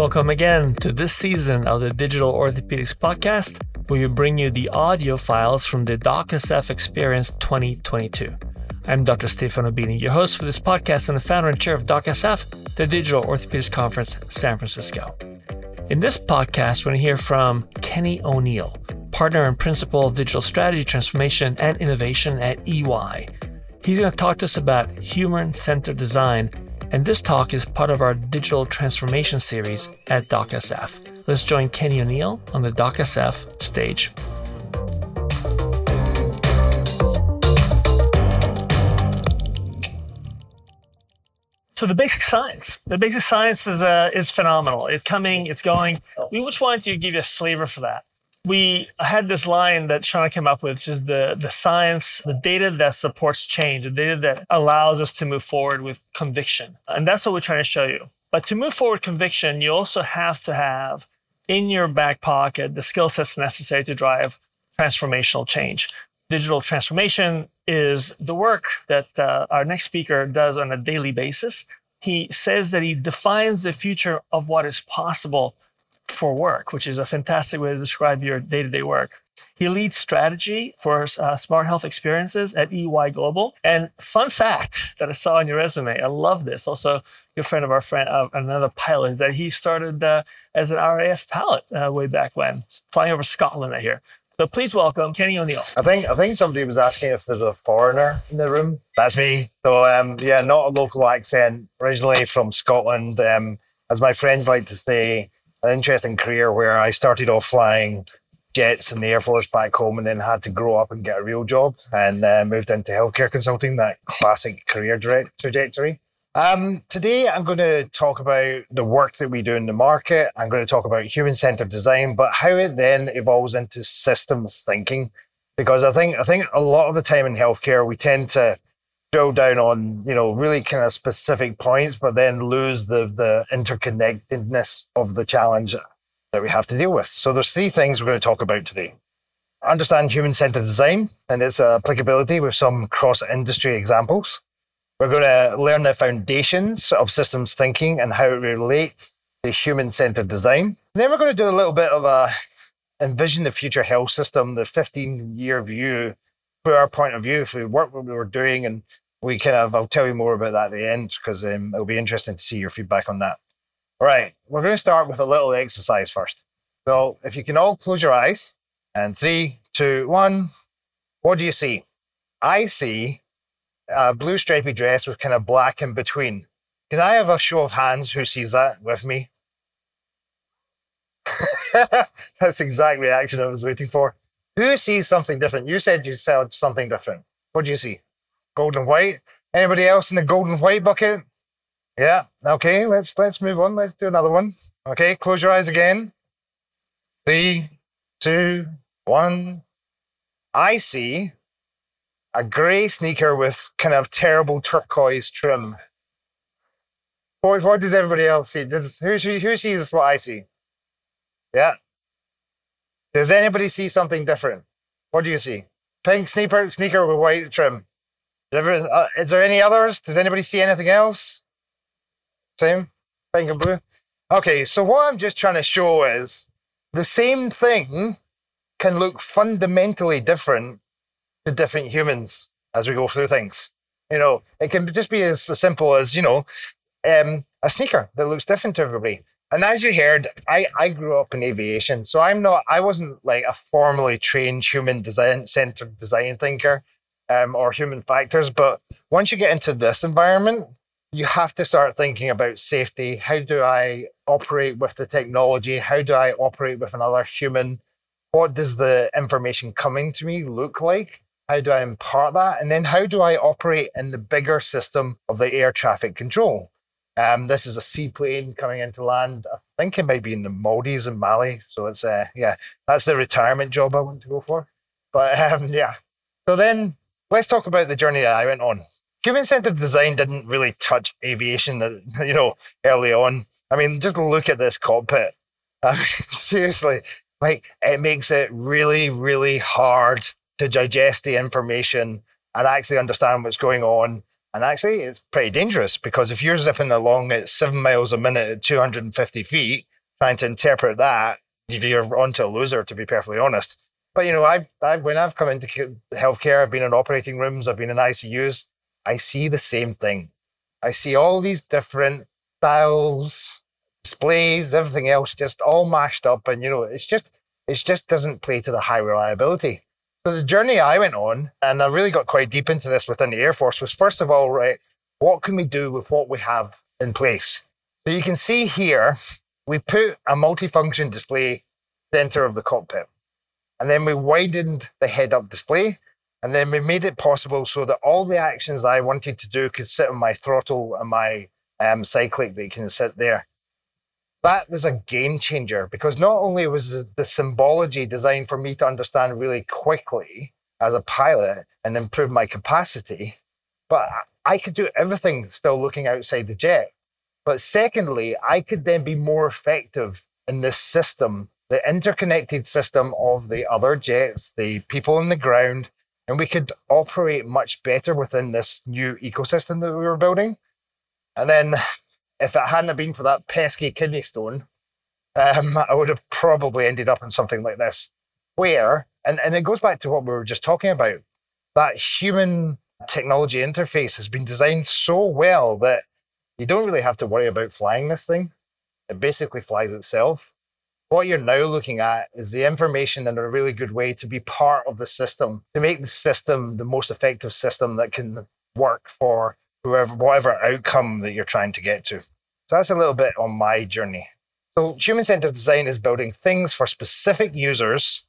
Welcome again to this season of the Digital Orthopedics Podcast, where we bring you the audio files from the DocSF Experience 2022. I'm Dr. Stefano Bini, your host for this podcast and the founder and chair of DocSF, the Digital Orthopedics Conference, San Francisco. In this podcast, we're going to hear from Kenny O'Neill, partner and principal of digital strategy transformation and innovation at EY. He's going to talk to us about human centered design and this talk is part of our digital transformation series at DocSF. Let's join Kenny O'Neill on the DocSF stage. So the basic science, the basic science is uh, is phenomenal. It's coming, it's going. We just wanted to give you a flavor for that we had this line that Shauna came up with, which is the the science, the data that supports change, the data that allows us to move forward with conviction. And that's what we're trying to show you. But to move forward conviction, you also have to have in your back pocket the skill sets necessary to drive transformational change. Digital transformation is the work that uh, our next speaker does on a daily basis. He says that he defines the future of what is possible for work, which is a fantastic way to describe your day to day work. He leads strategy for uh, smart health experiences at EY Global. And fun fact that I saw on your resume, I love this. Also, good friend of our friend, uh, another pilot, that he started uh, as an RAF pilot uh, way back when, flying over Scotland. I hear. So please welcome Kenny O'Neill. I think I think somebody was asking if there's a foreigner in the room. That's me. So um, yeah, not a local accent. Originally from Scotland. Um, as my friends like to say, an interesting career where I started off flying jets in the Air Force back home and then had to grow up and get a real job and uh, moved into healthcare consulting, that classic career direct trajectory. Um, today, I'm going to talk about the work that we do in the market. I'm going to talk about human centered design, but how it then evolves into systems thinking. Because I think I think a lot of the time in healthcare, we tend to drill down on you know really kind of specific points but then lose the the interconnectedness of the challenge that we have to deal with. So there's three things we're going to talk about today. Understand human-centered design and its uh, applicability with some cross-industry examples. We're going to learn the foundations of systems thinking and how it relates to human-centered design. And then we're going to do a little bit of a envision the future health system the 15 year view through our point of view, if we work what we were doing and we kind of, I'll tell you more about that at the end because um, it'll be interesting to see your feedback on that. All right, we're going to start with a little exercise first. So if you can all close your eyes and three, two, one, what do you see? I see a blue stripy dress with kind of black in between. Can I have a show of hands who sees that with me? That's the exact reaction I was waiting for. Who sees something different? You said you saw something different. What do you see? Golden white. Anybody else in the golden white bucket? Yeah. Okay. Let's let's move on. Let's do another one. Okay. Close your eyes again. Three, two, one. I see a grey sneaker with kind of terrible turquoise trim. What, what does everybody else see? Does, who, who sees what I see? Yeah. Does anybody see something different? What do you see? Pink sneaker, sneaker with white trim. Uh, is there any others? Does anybody see anything else? Same, pink and blue. Okay, so what I'm just trying to show is the same thing can look fundamentally different to different humans as we go through things. You know, it can just be as, simple as you know, um, a sneaker that looks different to everybody. And as you heard, I, I grew up in aviation. So I'm not, I wasn't like a formally trained human design centered design thinker um, or human factors. But once you get into this environment, you have to start thinking about safety. How do I operate with the technology? How do I operate with another human? What does the information coming to me look like? How do I impart that? And then how do I operate in the bigger system of the air traffic control? Um, this is a seaplane coming into land. I think it might be in the Maldives and Mali. So it's uh, yeah, that's the retirement job I want to go for. But um, yeah. So then let's talk about the journey that I went on. Human-centered design didn't really touch aviation, uh, you know, early on. I mean, just look at this cockpit. Uh, seriously, like it makes it really, really hard to digest the information and actually understand what's going on and actually, it's pretty dangerous because if you're zipping along at seven miles a minute at 250 feet, trying to interpret that, you're onto a loser, to be perfectly honest. But you know, I've, I've when I've come into healthcare, I've been in operating rooms, I've been in ICUs. I see the same thing. I see all these different styles, displays, everything else, just all mashed up, and you know, it's just it just doesn't play to the high reliability. So the journey I went on, and I really got quite deep into this within the Air Force, was first of all, right, what can we do with what we have in place? So you can see here, we put a multifunction display center of the cockpit. And then we widened the head up display. And then we made it possible so that all the actions I wanted to do could sit on my throttle and my um, cyclic that can sit there. That was a game changer because not only was the symbology designed for me to understand really quickly as a pilot and improve my capacity, but I could do everything still looking outside the jet. But secondly, I could then be more effective in this system the interconnected system of the other jets, the people on the ground, and we could operate much better within this new ecosystem that we were building. And then, if it hadn't been for that pesky kidney stone, um, I would have probably ended up in something like this, where, and, and it goes back to what we were just talking about, that human technology interface has been designed so well that you don't really have to worry about flying this thing. It basically flies itself what you're now looking at is the information in a really good way to be part of the system, to make the system the most effective system that can work for whoever, whatever outcome that you're trying to get to. So that's a little bit on my journey. So human centered design is building things for specific users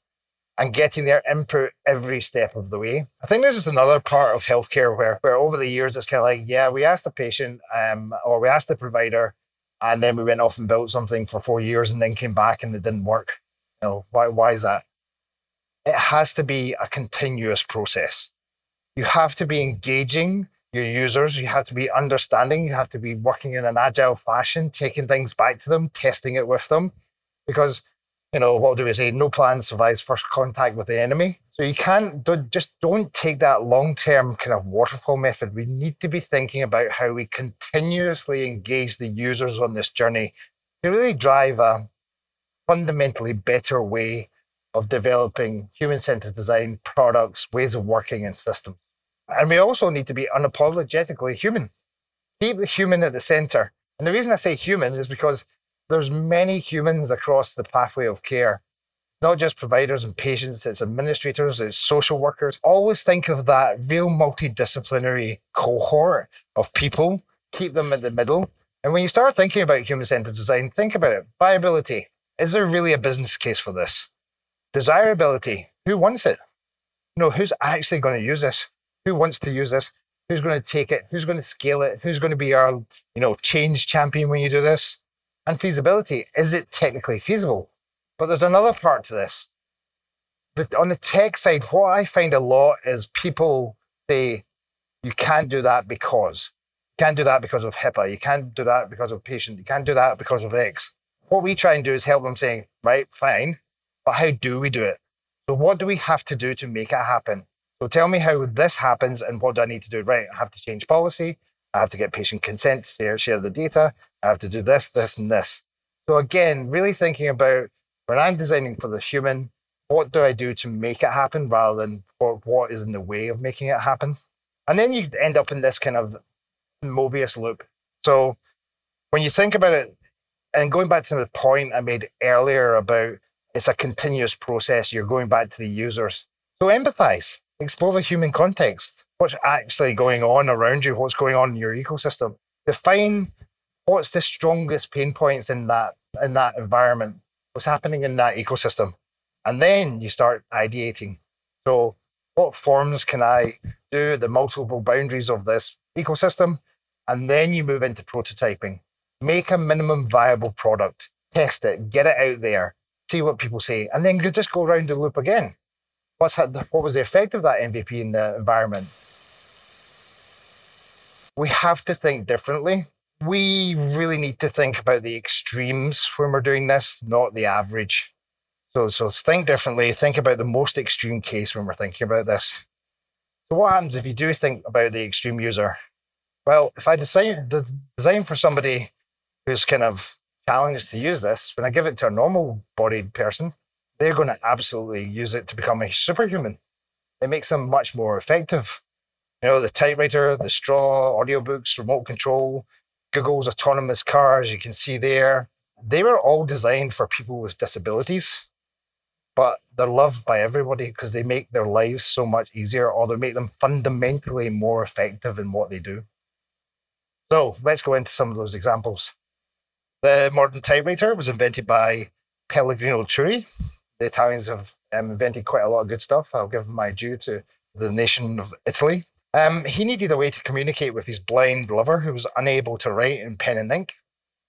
and getting their input every step of the way. I think this is another part of healthcare where, where over the years it's kind of like, yeah, we asked the patient um, or we asked the provider, and then we went off and built something for four years and then came back and it didn't work. You know, why, why is that? It has to be a continuous process. You have to be engaging your users. You have to be understanding. You have to be working in an agile fashion, taking things back to them, testing it with them. Because, you know, what do we say? No plan survives first contact with the enemy. So you can't don't, just don't take that long term kind of waterfall method. We need to be thinking about how we continuously engage the users on this journey to really drive a fundamentally better way of developing human centered design products, ways of working, and systems. And we also need to be unapologetically human. Keep the human at the center. And the reason I say human is because there's many humans across the pathway of care not just providers and patients, it's administrators, it's social workers. Always think of that real multidisciplinary cohort of people, keep them at the middle. And when you start thinking about human centered design, think about it. Viability. Is there really a business case for this? Desirability. Who wants it? Know, who's actually going to use this? Who wants to use this? Who's going to take it? Who's going to scale it? Who's going to be our, you know, change champion when you do this? And feasibility. Is it technically feasible? But there's another part to this. But on the tech side, what I find a lot is people say, you can't do that because. You can't do that because of HIPAA. You can't do that because of patient. You can't do that because of X. What we try and do is help them saying, right, fine, but how do we do it? So what do we have to do to make it happen? So tell me how this happens and what do I need to do? Right, I have to change policy. I have to get patient consent to share the data. I have to do this, this, and this. So again, really thinking about when I'm designing for the human, what do I do to make it happen rather than what, what is in the way of making it happen? And then you end up in this kind of Mobius loop. So when you think about it, and going back to the point I made earlier about it's a continuous process, you're going back to the users. So empathize, explore the human context. What's actually going on around you? What's going on in your ecosystem? Define what's the strongest pain points in that in that environment what's happening in that ecosystem. And then you start ideating. So, what forms can I do, the multiple boundaries of this ecosystem? And then you move into prototyping. Make a minimum viable product, test it, get it out there, see what people say, and then you just go around the loop again. What's what was the effect of that MVP in the environment? We have to think differently we really need to think about the extremes when we're doing this, not the average. So, so think differently. Think about the most extreme case when we're thinking about this. So, what happens if you do think about the extreme user? Well, if I design design for somebody who's kind of challenged to use this, when I give it to a normal bodied person, they're going to absolutely use it to become a superhuman. It makes them much more effective. You know, the typewriter, the straw, audiobooks, remote control, Google's autonomous cars, you can see there, they were all designed for people with disabilities, but they're loved by everybody because they make their lives so much easier or they make them fundamentally more effective in what they do. So let's go into some of those examples. The modern typewriter was invented by Pellegrino Turri. The Italians have um, invented quite a lot of good stuff. I'll give my due to the nation of Italy. Um, he needed a way to communicate with his blind lover who was unable to write in pen and ink.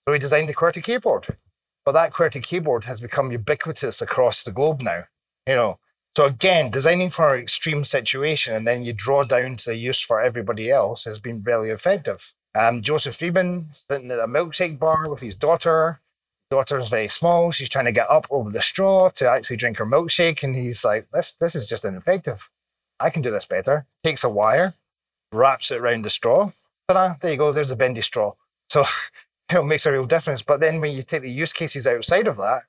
So he designed the QWERTY keyboard. But that QWERTY keyboard has become ubiquitous across the globe now. You know, so again, designing for an extreme situation and then you draw down to the use for everybody else has been really effective. Um, Joseph Friedman sitting at a milkshake bar with his daughter. Daughter's very small. She's trying to get up over the straw to actually drink her milkshake, and he's like, "This, this is just ineffective. I can do this better." Takes a wire, wraps it around the straw. Ta-da, there you go. There's a bendy straw. So it makes a real difference. But then when you take the use cases outside of that,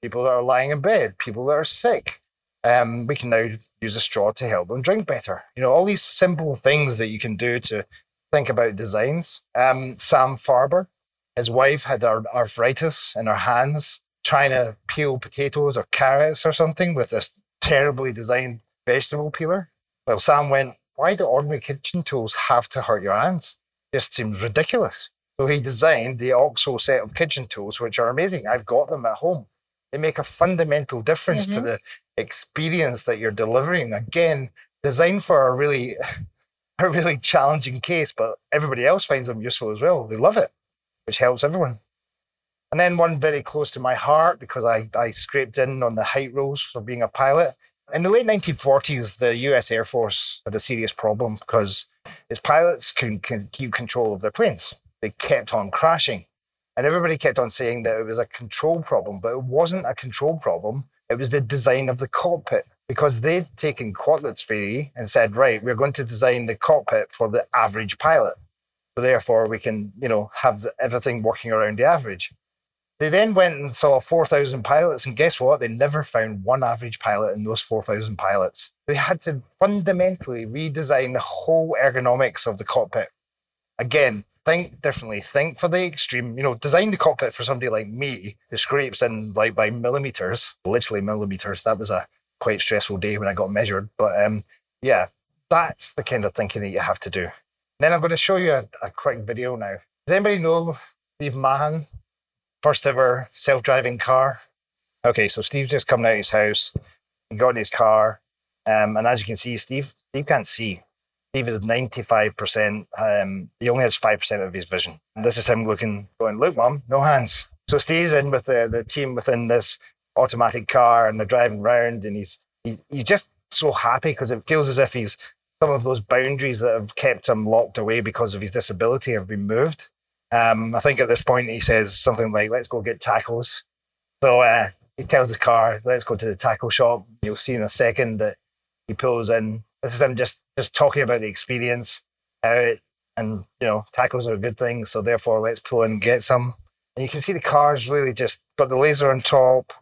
people that are lying in bed, people that are sick, um, we can now use a straw to help them drink better. You know, all these simple things that you can do to think about designs. Um, Sam Farber, his wife had arthritis in her hands, trying to peel potatoes or carrots or something with this terribly designed vegetable peeler. Well, Sam went, Why do ordinary kitchen tools have to hurt your hands? Just seems ridiculous. So he designed the OXO set of kitchen tools, which are amazing. I've got them at home. They make a fundamental difference mm-hmm. to the experience that you're delivering. Again, designed for a really a really challenging case, but everybody else finds them useful as well. They love it, which helps everyone. And then one very close to my heart because I, I scraped in on the height rules for being a pilot. In the late 1940s, the US Air Force had a serious problem because its pilots couldn't, keep control of their planes. They kept on crashing. And everybody kept on saying that it was a control problem, but it wasn't a control problem. It was the design of the cockpit because they'd taken Quetelet's theory and said, right, we're going to design the cockpit for the average pilot. Therefore, we can, you know, have everything working around the average. They then went and saw 4,000 pilots, and guess what? They never found one average pilot in those 4,000 pilots. They had to fundamentally redesign the whole ergonomics of the cockpit. Again, think differently. Think for the extreme. You know, design the cockpit for somebody like me who scrapes in like by millimeters, literally millimeters. That was a quite stressful day when I got measured. But um, yeah, that's the kind of thinking that you have to do. Then I'm going to show you a, a quick video now. Does anybody know Steve Mahan? First ever self driving car. Okay, so Steve's just coming out of his house. He got in his car. Um, and as you can see, Steve, Steve can't see. Steve is 95%. Um, he only has 5% of his vision. And this is him looking, going, look, mom, no hands. So Steve's in with the, the team within this automatic car and they're driving around and he's he, he's just so happy because it feels as if he's some of those boundaries that have kept him locked away because of his disability have been moved. Um, I think at this point he says something like, "Let's go get tacos." So uh, he tells the car, "Let's go to the taco shop." You'll see in a second that he pulls in. This is him just just talking about the experience, how it, and you know tacos are a good thing. So therefore, let's pull in and get some. And you can see the car's really just got the laser on top.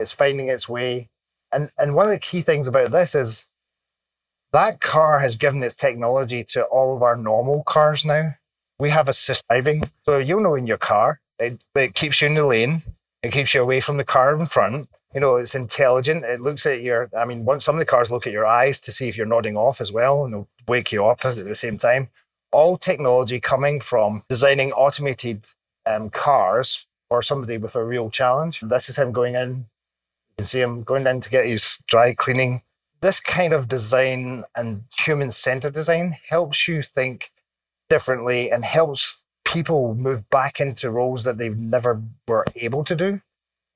It's finding its way. And and one of the key things about this is that car has given its technology to all of our normal cars now. We have assist driving. So you'll know in your car, it, it keeps you in the lane, it keeps you away from the car in front. You know, it's intelligent. It looks at your, I mean, once some of the cars look at your eyes to see if you're nodding off as well, and they'll wake you up at the same time. All technology coming from designing automated um, cars for somebody with a real challenge. This is him going in, You can see him going in to get his dry cleaning. This kind of design and human centered design helps you think differently and helps people move back into roles that they've never were able to do.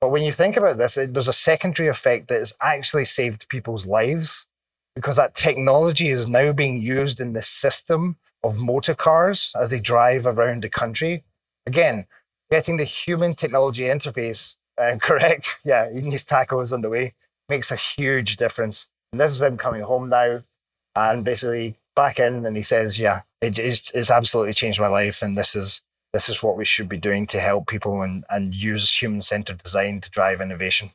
But when you think about this, it, there's a secondary effect that has actually saved people's lives because that technology is now being used in the system of motor cars as they drive around the country. Again, getting the human technology interface uh, correct. Yeah, his tacos on the way makes a huge difference. And this is him coming home now and basically back in and he says, Yeah, it, it's, it's absolutely changed my life. And this is this is what we should be doing to help people and, and use human centered design to drive innovation.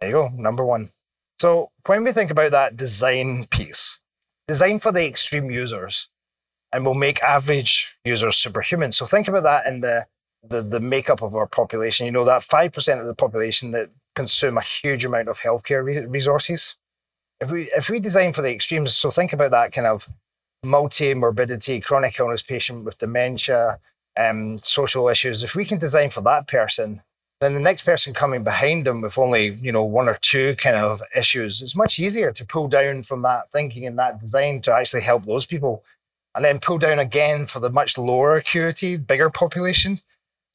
There you go, number one. So when we think about that design piece, design for the extreme users, and we'll make average users superhuman. So think about that in the the, the makeup of our population. You know that five percent of the population that consume a huge amount of healthcare re- resources. If we if we design for the extremes, so think about that kind of multi-morbidity, chronic illness patient with dementia, um, social issues. If we can design for that person, then the next person coming behind them with only you know one or two kind of issues, it's much easier to pull down from that thinking and that design to actually help those people, and then pull down again for the much lower acuity, bigger population.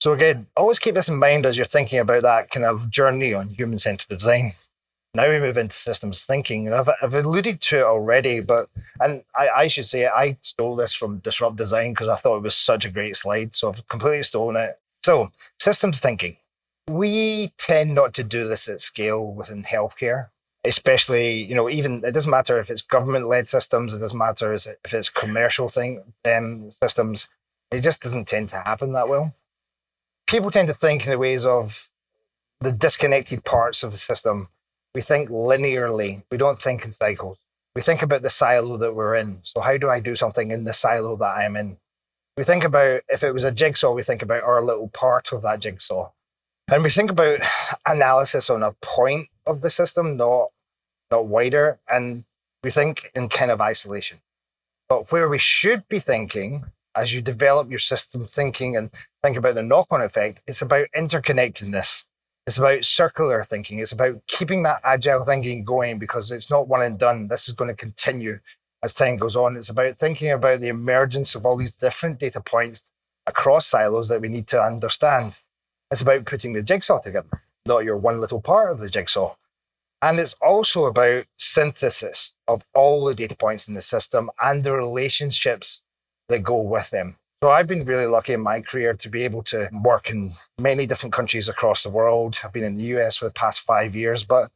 So again, always keep this in mind as you're thinking about that kind of journey on human-centered design. Now we move into systems thinking. And I've, I've alluded to it already, but, and I, I should say I stole this from Disrupt Design because I thought it was such a great slide. So I've completely stolen it. So systems thinking. We tend not to do this at scale within healthcare, especially, you know, even it doesn't matter if it's government led systems, it doesn't matter if it's commercial thing um, systems. It just doesn't tend to happen that well. People tend to think in the ways of the disconnected parts of the system we think linearly. We don't think in cycles. We think about the silo that we're in. So, how do I do something in the silo that I'm in? We think about if it was a jigsaw, we think about our little part of that jigsaw. And we think about analysis on a point of the system, not, not wider. And we think in kind of isolation. But where we should be thinking as you develop your system thinking and think about the knock on effect, it's about interconnectedness. It's about circular thinking. It's about keeping that agile thinking going because it's not one and done. This is going to continue as time goes on. It's about thinking about the emergence of all these different data points across silos that we need to understand. It's about putting the jigsaw together, not your one little part of the jigsaw. And it's also about synthesis of all the data points in the system and the relationships that go with them. So I've been really lucky in my career to be able to work in many different countries across the world. I've been in the US for the past five years, but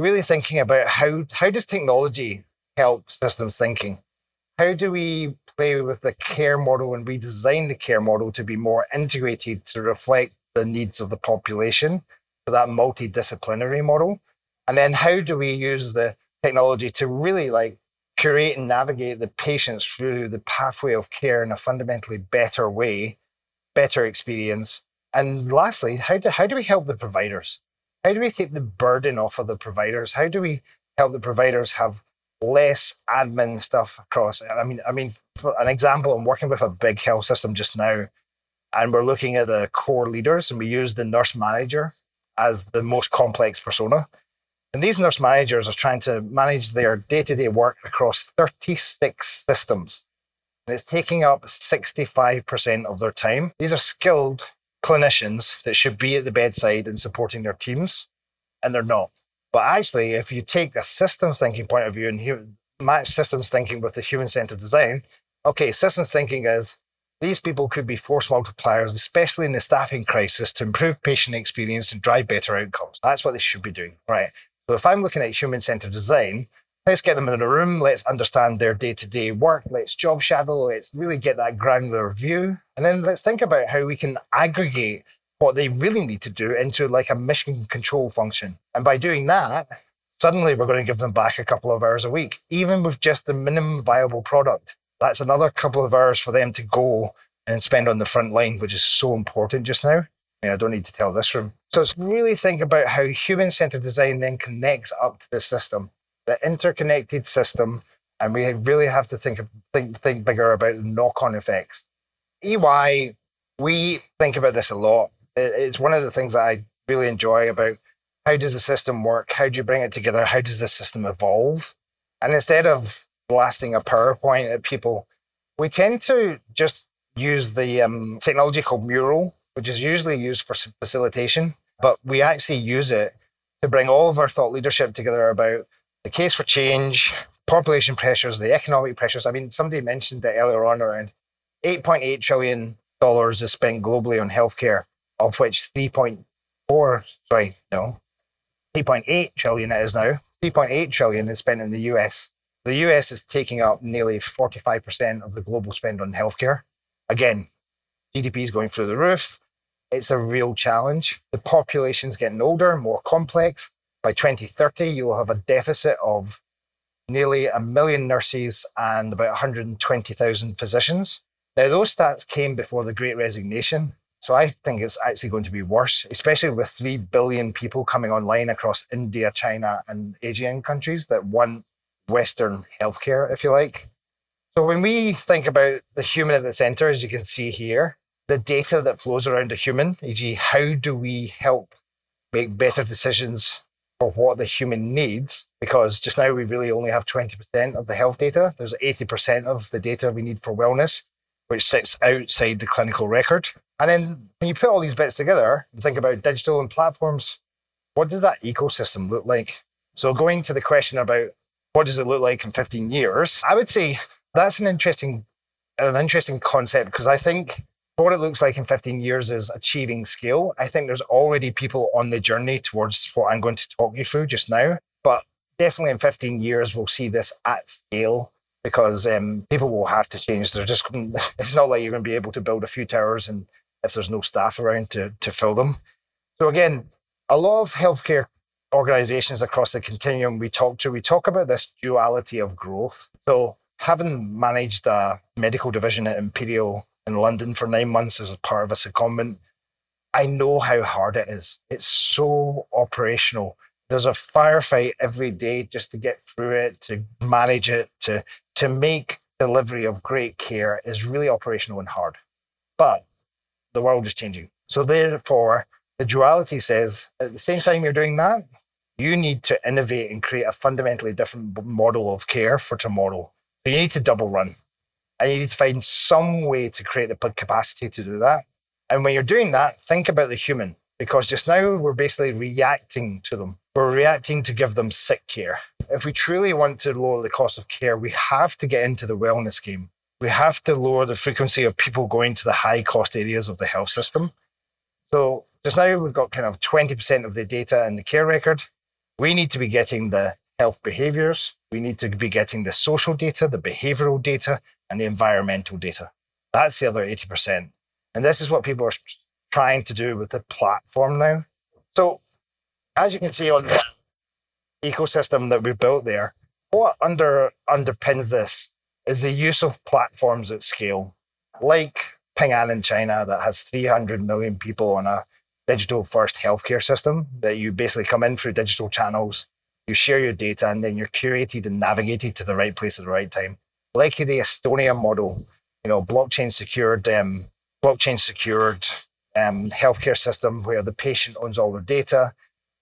really thinking about how how does technology help systems thinking? How do we play with the care model and redesign the care model to be more integrated to reflect the needs of the population for that multidisciplinary model? And then how do we use the technology to really like curate and navigate the patients through the pathway of care in a fundamentally better way, better experience. And lastly, how do, how do we help the providers? How do we take the burden off of the providers? How do we help the providers have less admin stuff across? I mean, I mean, for an example, I'm working with a big health system just now, and we're looking at the core leaders, and we use the nurse manager as the most complex persona. And these nurse managers are trying to manage their day to day work across 36 systems. And it's taking up 65% of their time. These are skilled clinicians that should be at the bedside and supporting their teams, and they're not. But actually, if you take a system thinking point of view and match systems thinking with the human centered design, okay, systems thinking is these people could be force multipliers, especially in the staffing crisis, to improve patient experience and drive better outcomes. That's what they should be doing, right? So if I'm looking at human centered design, let's get them in a room, let's understand their day to day work, let's job shadow, let's really get that granular view. And then let's think about how we can aggregate what they really need to do into like a mission control function. And by doing that, suddenly we're going to give them back a couple of hours a week, even with just the minimum viable product. That's another couple of hours for them to go and spend on the front line, which is so important just now I mean, I don't need to tell this room. So it's really think about how human centered design then connects up to the system, the interconnected system. And we really have to think, think, think bigger about knock on effects. EY, we think about this a lot. It's one of the things that I really enjoy about how does the system work? How do you bring it together? How does the system evolve? And instead of blasting a PowerPoint at people, we tend to just use the um, technology called Mural, which is usually used for facilitation, but we actually use it to bring all of our thought leadership together about the case for change, population pressures, the economic pressures. I mean, somebody mentioned it earlier on around 8.8 trillion dollars is spent globally on healthcare, of which 3.4, sorry, no, 3.8 trillion it is now. 3.8 trillion is spent in the US. The US is taking up nearly 45% of the global spend on healthcare. Again, GDP is going through the roof. It's a real challenge. The population's getting older, more complex. By 2030, you'll have a deficit of nearly a million nurses and about 120,000 physicians. Now, those stats came before the Great Resignation. So I think it's actually going to be worse, especially with 3 billion people coming online across India, China, and Asian countries that want Western healthcare, if you like. So when we think about the human at the center, as you can see here, the data that flows around a human, e.g., how do we help make better decisions for what the human needs? Because just now we really only have 20% of the health data. There's 80% of the data we need for wellness, which sits outside the clinical record. And then when you put all these bits together and think about digital and platforms, what does that ecosystem look like? So going to the question about what does it look like in 15 years, I would say that's an interesting an interesting concept because I think what it looks like in 15 years is achieving scale. I think there's already people on the journey towards what I'm going to talk you through just now. But definitely in 15 years, we'll see this at scale because um, people will have to change. They're just, it's not like you're going to be able to build a few towers and if there's no staff around to, to fill them. So again, a lot of healthcare organizations across the continuum we talk to, we talk about this duality of growth. So having managed a medical division at Imperial in London for nine months as part of a secondment, I know how hard it is. It's so operational. There's a firefight every day just to get through it, to manage it, to to make delivery of great care is really operational and hard. But the world is changing. So therefore, the duality says at the same time you're doing that, you need to innovate and create a fundamentally different model of care for tomorrow. So you need to double run. And you need to find some way to create the capacity to do that. And when you're doing that, think about the human, because just now we're basically reacting to them. We're reacting to give them sick care. If we truly want to lower the cost of care, we have to get into the wellness game. We have to lower the frequency of people going to the high cost areas of the health system. So just now we've got kind of 20% of the data in the care record. We need to be getting the health behaviors. We need to be getting the social data, the behavioral data, and the environmental data. That's the other 80%. And this is what people are trying to do with the platform now. So, as you can see on the ecosystem that we built there, what under underpins this is the use of platforms at scale, like Ping An in China that has 300 million people on a digital first healthcare system that you basically come in through digital channels, you share your data, and then you're curated and navigated to the right place at the right time like the Estonia model, you know, blockchain secured, um, blockchain secured um, healthcare system where the patient owns all their data.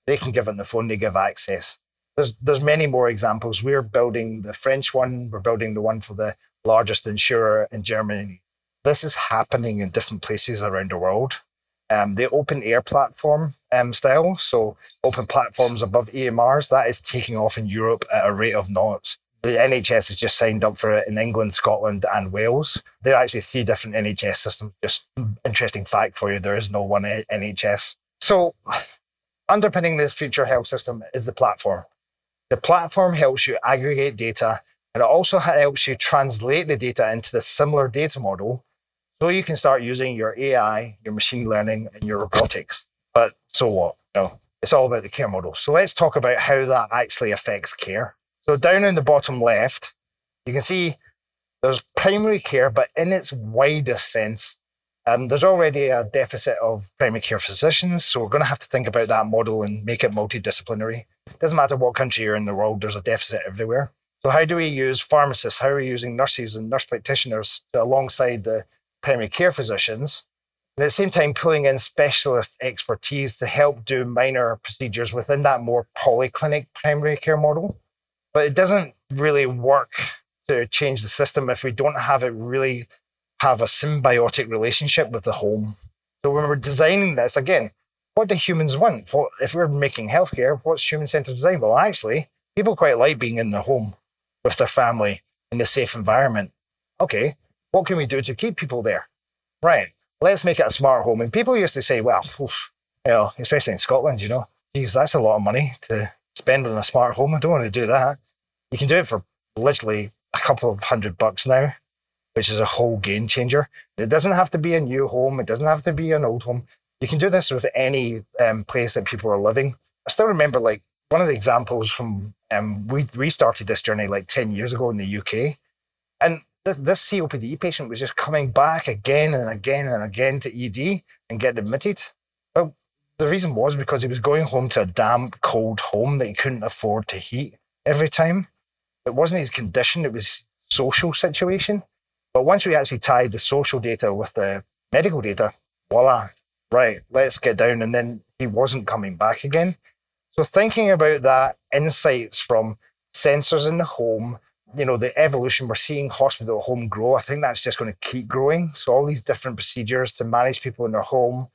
They can give it the phone, they give access. There's there's many more examples. We're building the French one. We're building the one for the largest insurer in Germany. This is happening in different places around the world. Um, the openEHR platform um, style, so open platforms above EMRs, that is taking off in Europe at a rate of knots the NHS has just signed up for it in England, Scotland, and Wales. There are actually three different NHS systems. Just interesting fact for you there is no one NHS. So, underpinning this future health system is the platform. The platform helps you aggregate data and it also helps you translate the data into the similar data model so you can start using your AI, your machine learning, and your robotics. But so what? No, it's all about the care model. So let's talk about how that actually affects care. So down in the bottom left, you can see there's primary care, but in its widest sense, um, there's already a deficit of primary care physicians. So we're going to have to think about that model and make it multidisciplinary. It doesn't matter what country you're in the world, there's a deficit everywhere. So how do we use pharmacists? How are we using nurses and nurse practitioners alongside the primary care physicians? And at the same time, pulling in specialist expertise to help do minor procedures within that more polyclinic primary care model. But it doesn't really work to change the system if we don't have it really have a symbiotic relationship with the home. So when we're designing this, again, what do humans want? What, if we're making healthcare, what's human centered design? Well, actually, people quite like being in their home with their family in a safe environment. Okay, what can we do to keep people there? Right, let's make it a smart home. And people used to say, well, oof, you know, especially in Scotland, you know, geez, that's a lot of money to spend on a smart home. I don't want to do that. You can do it for literally a couple of hundred bucks now. which is a whole game changer. It doesn't have to be a new home. It doesn't have to be an old home. You can do this with any um, place that people are living. I still remember like one of the examples from um, we restarted this journey like 10 years ago in the UK. And this, this COPD patient was just coming back again and again and again to ED and get admitted. The reason was because he was going home to a damp, cold home that he couldn't afford to heat every time. It wasn't his condition, it was social situation. But once we actually tied the social data with the medical data, voila, right, let's get down. And then he wasn't coming back again. So thinking about that insights from sensors in the home, you know, the evolution we're seeing hospital at home grow, I think that's just going to keep growing. So all these different procedures to manage people in their home,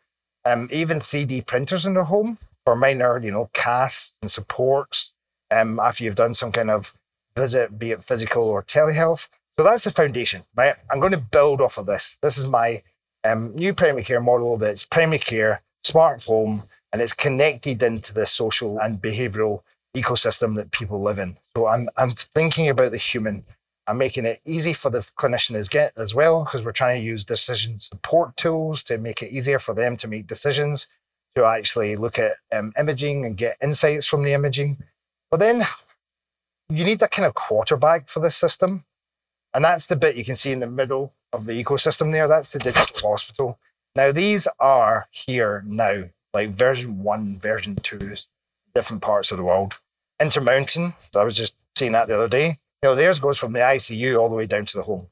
um, even 3D printers in their home for minor, you know, casts and supports. Um, after you've done some kind of visit, be it physical or telehealth. So that's the foundation, right? I'm going to build off of this. This is my um, new primary care model that's primary care, smart home, and it's connected into the social and behavioral ecosystem that people live in. So I'm I'm thinking about the human. I'm making it easy for the clinician as get as well because we're trying to use decision support tools to make it easier for them to make decisions, to actually look at um, imaging and get insights from the imaging. But then you need that kind of quarterback for the system, and that's the bit you can see in the middle of the ecosystem there. That's the digital hospital. Now these are here now like version one, version two, different parts of the world. Intermountain, I was just seeing that the other day. You know, theirs goes from the ICU all the way down to the home.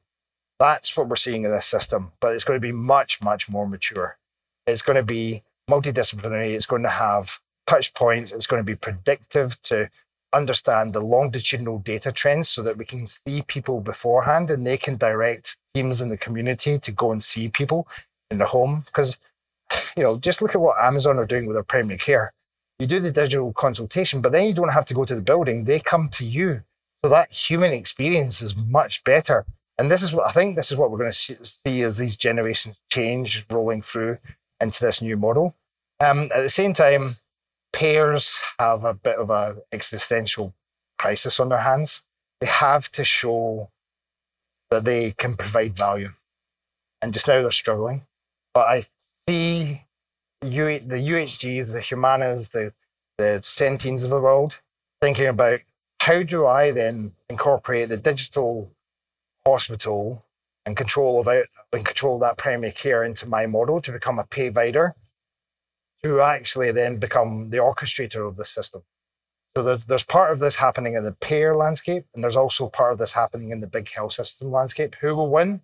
That's what we're seeing in this system, but it's going to be much, much more mature. It's going to be multidisciplinary. It's going to have touch points. It's going to be predictive to understand the longitudinal data trends so that we can see people beforehand and they can direct teams in the community to go and see people in the home. Because you know, just look at what Amazon are doing with their primary care. You do the digital consultation, but then you don't have to go to the building. They come to you. So that human experience is much better. And this is what I think this is what we're going to see as these generations change rolling through into this new model. Um, at the same time, payers have a bit of an existential crisis on their hands. They have to show that they can provide value. And just now they're struggling. But I see U- the UHGs, the Humanas, the, the Centenes of the world, thinking about how do I then incorporate the digital hospital and control of it and control that primary care into my model to become a payvider to actually then become the orchestrator of the system. So there's, there's part of this happening in the payer landscape, and there's also part of this happening in the big health system landscape. Who will win?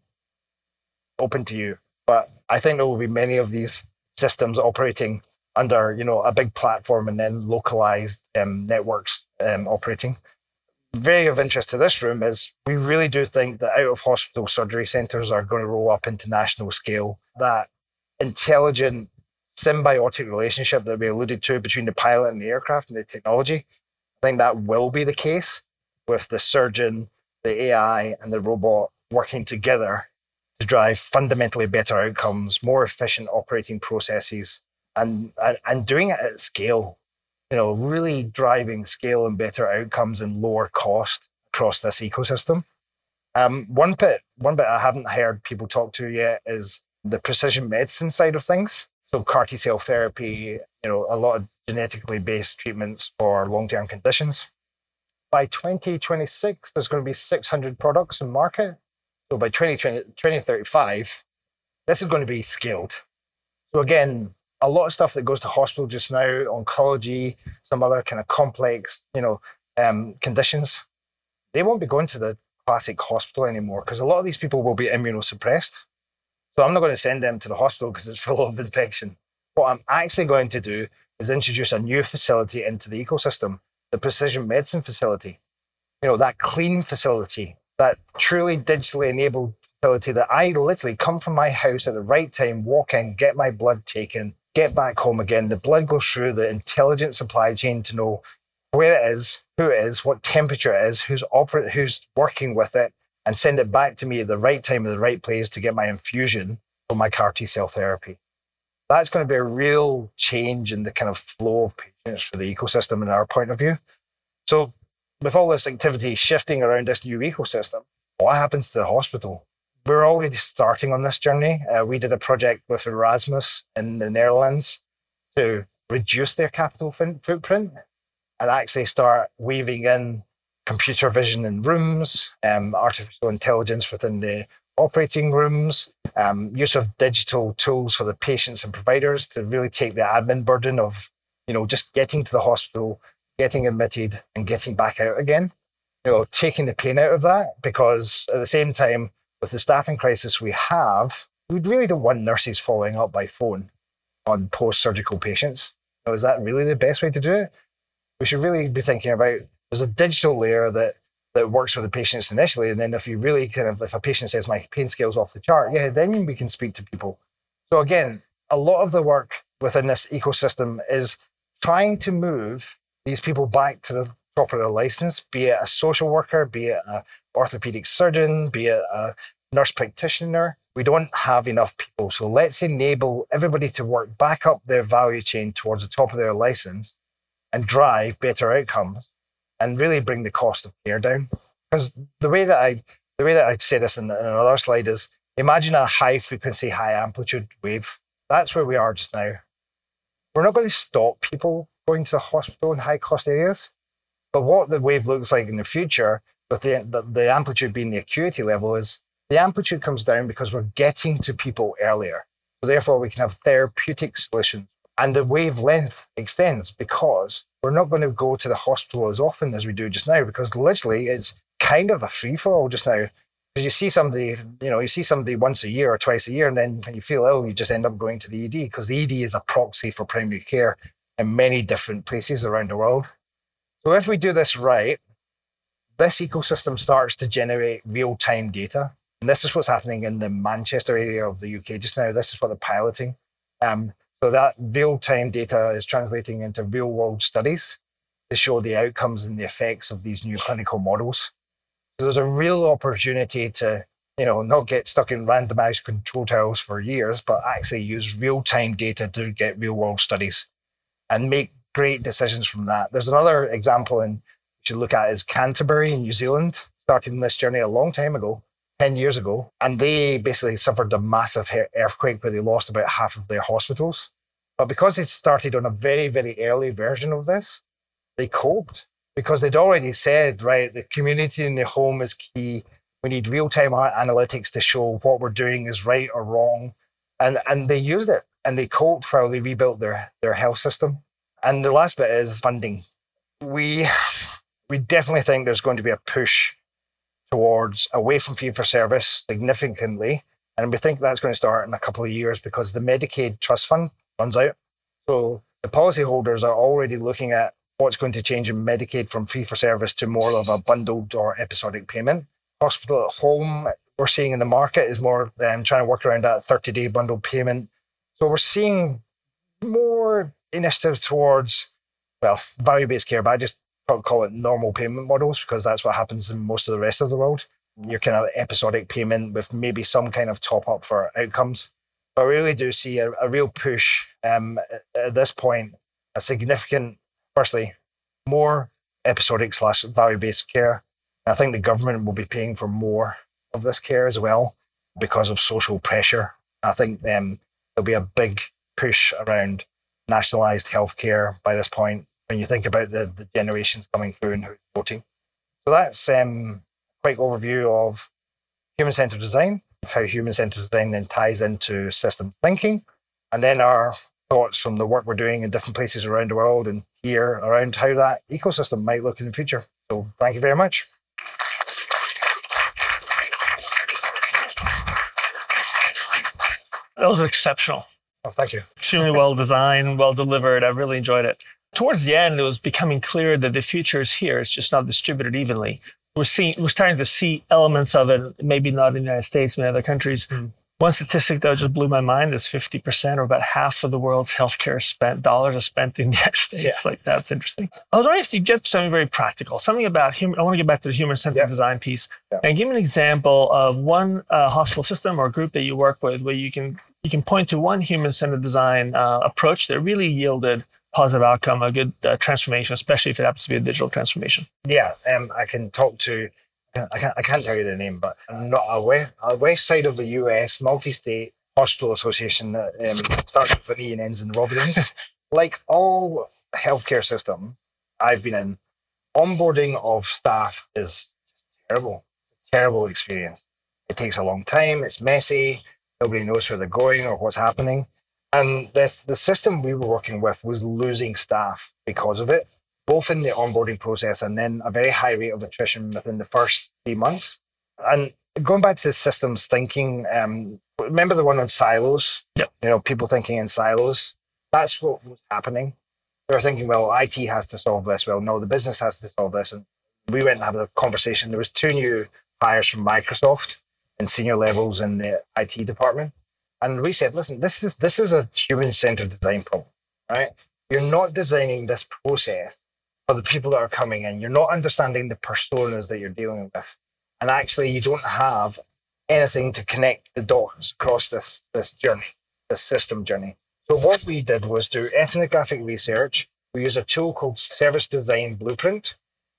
Open to you. But I think there will be many of these systems operating under, you know, a big platform and then localized um, networks um, operating. Very of interest to this room is we really do think that out of hospital surgery centers are going to roll up into national scale. That intelligent symbiotic relationship that we alluded to between the pilot and the aircraft and the technology. I think that will be the case with the surgeon, the AI, and the robot working together to drive fundamentally better outcomes, more efficient operating processes, and, and, and doing it at scale. You know, really driving scale and better outcomes and lower cost across this ecosystem. Um, one bit, one bit I haven't heard people talk to yet is the precision medicine side of things. So CAR T cell therapy, you know, a lot of genetically based treatments for long term conditions. By 2026, there's going to be 600 products in market so by 2020, 2035, this is going to be scaled. So again, a lot of stuff that goes to hospital just now, oncology, some other kind of complex, you know, um, conditions, they won't be going to the classic hospital anymore because a lot of these people will be immunosuppressed. So I'm not going to send them to the hospital because it's full of infection. What I'm actually going to do is introduce a new facility into the ecosystem, the precision medicine facility. You know, that clean facility that truly digitally enabled facility that I literally come from my house at the right time, walk in, get my blood taken, get back home again. The blood goes through the intelligent supply chain to know where it is, who it is, what temperature it is, who's oper- who's working with it, and send it back to me at the right time at the right place to get my infusion for my CAR T cell therapy. That's going to be a real change in the kind of flow of patients for the ecosystem in our point of view. So with all this activity shifting around this new ecosystem, what happens to the hospital? We're already starting on this journey. Uh, we did a project with Erasmus in the Netherlands to reduce their capital fin- footprint and actually start weaving in computer vision in rooms, um, artificial intelligence within the operating rooms, um, use of digital tools for the patients and providers to really take the admin burden of, you know, just getting to the hospital, getting admitted, and getting back out again. You know, taking the pain out of that because at the same time, with the staffing crisis we have, we really don't want nurses following up by phone on post-surgical patients. Now, is that really the best way to do it? We should really be thinking about there's a digital layer that that works with the patients initially. And then if you really kind of, if a patient says my pain scale's off the chart, yeah, then we can speak to people. So again, a lot of the work within this ecosystem is trying to move these people back to the their license, be it a social worker, be it an orthopedic surgeon, be it a nurse practitioner. We don't have enough people. So let's enable everybody to work back up their value chain towards the top of their license and drive better outcomes and really bring the cost of care down. Because the way that I the way that I say this in, in another slide is imagine a high frequency, high amplitude wave. That's where we are just now. We're not going to stop people going to the hospital in high cost areas. But what the wave looks like in the future, with the, the, the amplitude being the acuity level, is the amplitude comes down because we're getting to people earlier. So therefore, we can have therapeutic solutions. And the wavelength extends because we're not going to go to the hospital as often as we do just now because literally it's kind of a free for all just now. Because you see somebody, you know, you see somebody once a year or twice a year, and then when you feel ill, you just end up going to the ED because the ED is a proxy for primary care in many different places around the world. So if we do this right, this ecosystem starts to generate real time data. And this is what's happening in the Manchester area of the UK just now. This is what they're piloting. Um, so that real time data is translating into real world studies to show the outcomes and the effects of these new clinical models. So there's a real opportunity to, you know, not get stuck in randomized control trials for years, but actually use real time data to get real world studies and make great decisions from that. There's another example in you should look at is Canterbury in New Zealand, started this journey a long time ago 10 years ago, and they basically suffered a massive earthquake where they lost about half of their hospitals. But because it started on a very, very early version of this, they coped because they'd already said, right, the community in the home is key. We need real time analytics to show what we're doing is right or wrong. And, and they used it and they coped while they rebuilt their, their health system. And the last bit is funding. We, we definitely think there's going to be a push towards away from fee for service significantly. And we think that's going to start in a couple of years because the Medicaid trust fund runs out. So the policyholders are already looking at what's going to change in Medicaid from fee for service to more of a bundled or episodic payment. Hospital at home, we're seeing in the market is more um, trying to work around that 30 day bundled payment. So we're seeing more initiatives towards, well, value based care, but I just call it normal payment models because that's what happens in most of the rest of the world. Your kind of episodic payment with maybe some kind of top up for outcomes. But we really do see a, a real push um, at this point, a significant, firstly, more episodic slash value based care. I think the government will be paying for more of this care as well because of social pressure. I think um, there'll be a big push around nationalised healthcare by this point when you think about the, the generations coming through and who's voting. So that's um, a quick overview of human centered design, how human centered design then ties into systems thinking, and then our thoughts from the work we're doing in different places around the world and here around how that ecosystem might look in the future. So thank you very much. That was exceptional. Oh, thank you. Extremely well designed, well delivered. I really enjoyed it towards the end, it was becoming clear that the future is here. It's just not distributed evenly. We're seeing, we're starting to see elements of it, maybe not in the United States, but in other countries. Mm. One statistic that just blew my mind is 50% or about half of the world's healthcare spent dollars are spent in the United States. Yeah. Like that's interesting. I was wondering if you get something very practical, something about human. I want to get back to the human centered yeah. design piece yeah. and give me an example of one uh, hospital system or group that you work with where you can you can point to one human centered design uh, approach that really yielded positive outcome, a good uh, transformation, especially if it happens to be a digital transformation. Yeah, um, I can talk to I can't, I can't tell you the name, but not a west, a west side of the US multi-state hospital association that um, starts with an E and ends in Providence. like all healthcare system I've been in, onboarding of staff is terrible, terrible experience. It takes a long time. It's messy. Nobody knows where they're going or what's happening. And the, the system we were working with was losing staff because of it both in the onboarding process and then a very high rate of attrition within the first three months. And going back to the systems thinking, um, remember the one on silos? Yep. You know, people thinking in silos. That's what was happening. They were thinking, well, IT has to solve this. Well, no, the business has to solve this. And we went and had a conversation. There was two new hires from Microsoft in senior levels in the IT department. And we said, listen, this is this is a human-centered design problem, right? You're not designing this process for the people that are coming in. You're not understanding the personas that you're dealing with. And actually, you don't have anything to connect the dots across this, this journey, this system journey. So, what we did was do ethnographic research. We use a tool called Service Design Blueprint,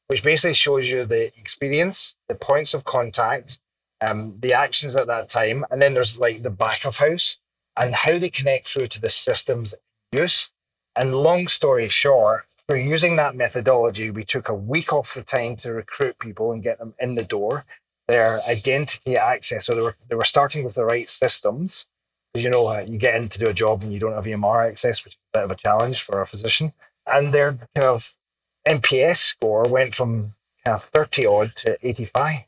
which basically shows you the experience, the points of contact, um, the actions at that time. And then there's like the back of house and how they connect through to the systems use. And long story short, for using that methodology, we took a week off the time to recruit people and get them in the door. Their identity access, so they were they were starting with the right systems. Because you know, uh, you get in to do a job and you don't have EMR access, which is a bit of a challenge for a physician. And their kind of NPS score went from kind of 30 odd to 85.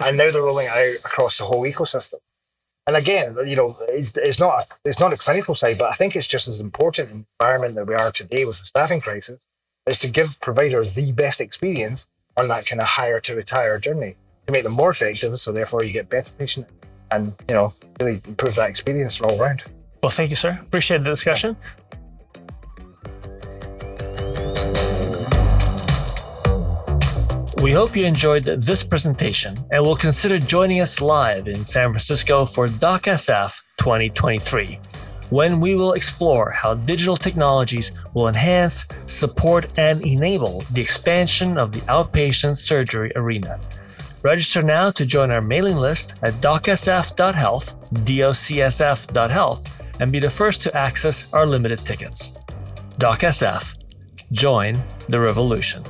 And now they're rolling out across the whole ecosystem. And again, you know, it's, it's not a, it's not a clinical side, but I think it's just as important in the environment that we are today with the staffing crisis is to give providers the best experience on that kind of hire to retire journey to make them more effective. So therefore, you get better patient and you know really improve that experience all around. Well, thank you, sir. Appreciate the discussion. We hope you enjoyed this presentation and will consider joining us live in San Francisco for DocSF 2023, when we will explore how digital technologies will enhance, support, and enable the expansion of the outpatient surgery arena. Register now to join our mailing list at docsf.health, docsf.health, and be the first to access our limited tickets. DocSF. Join the revolution.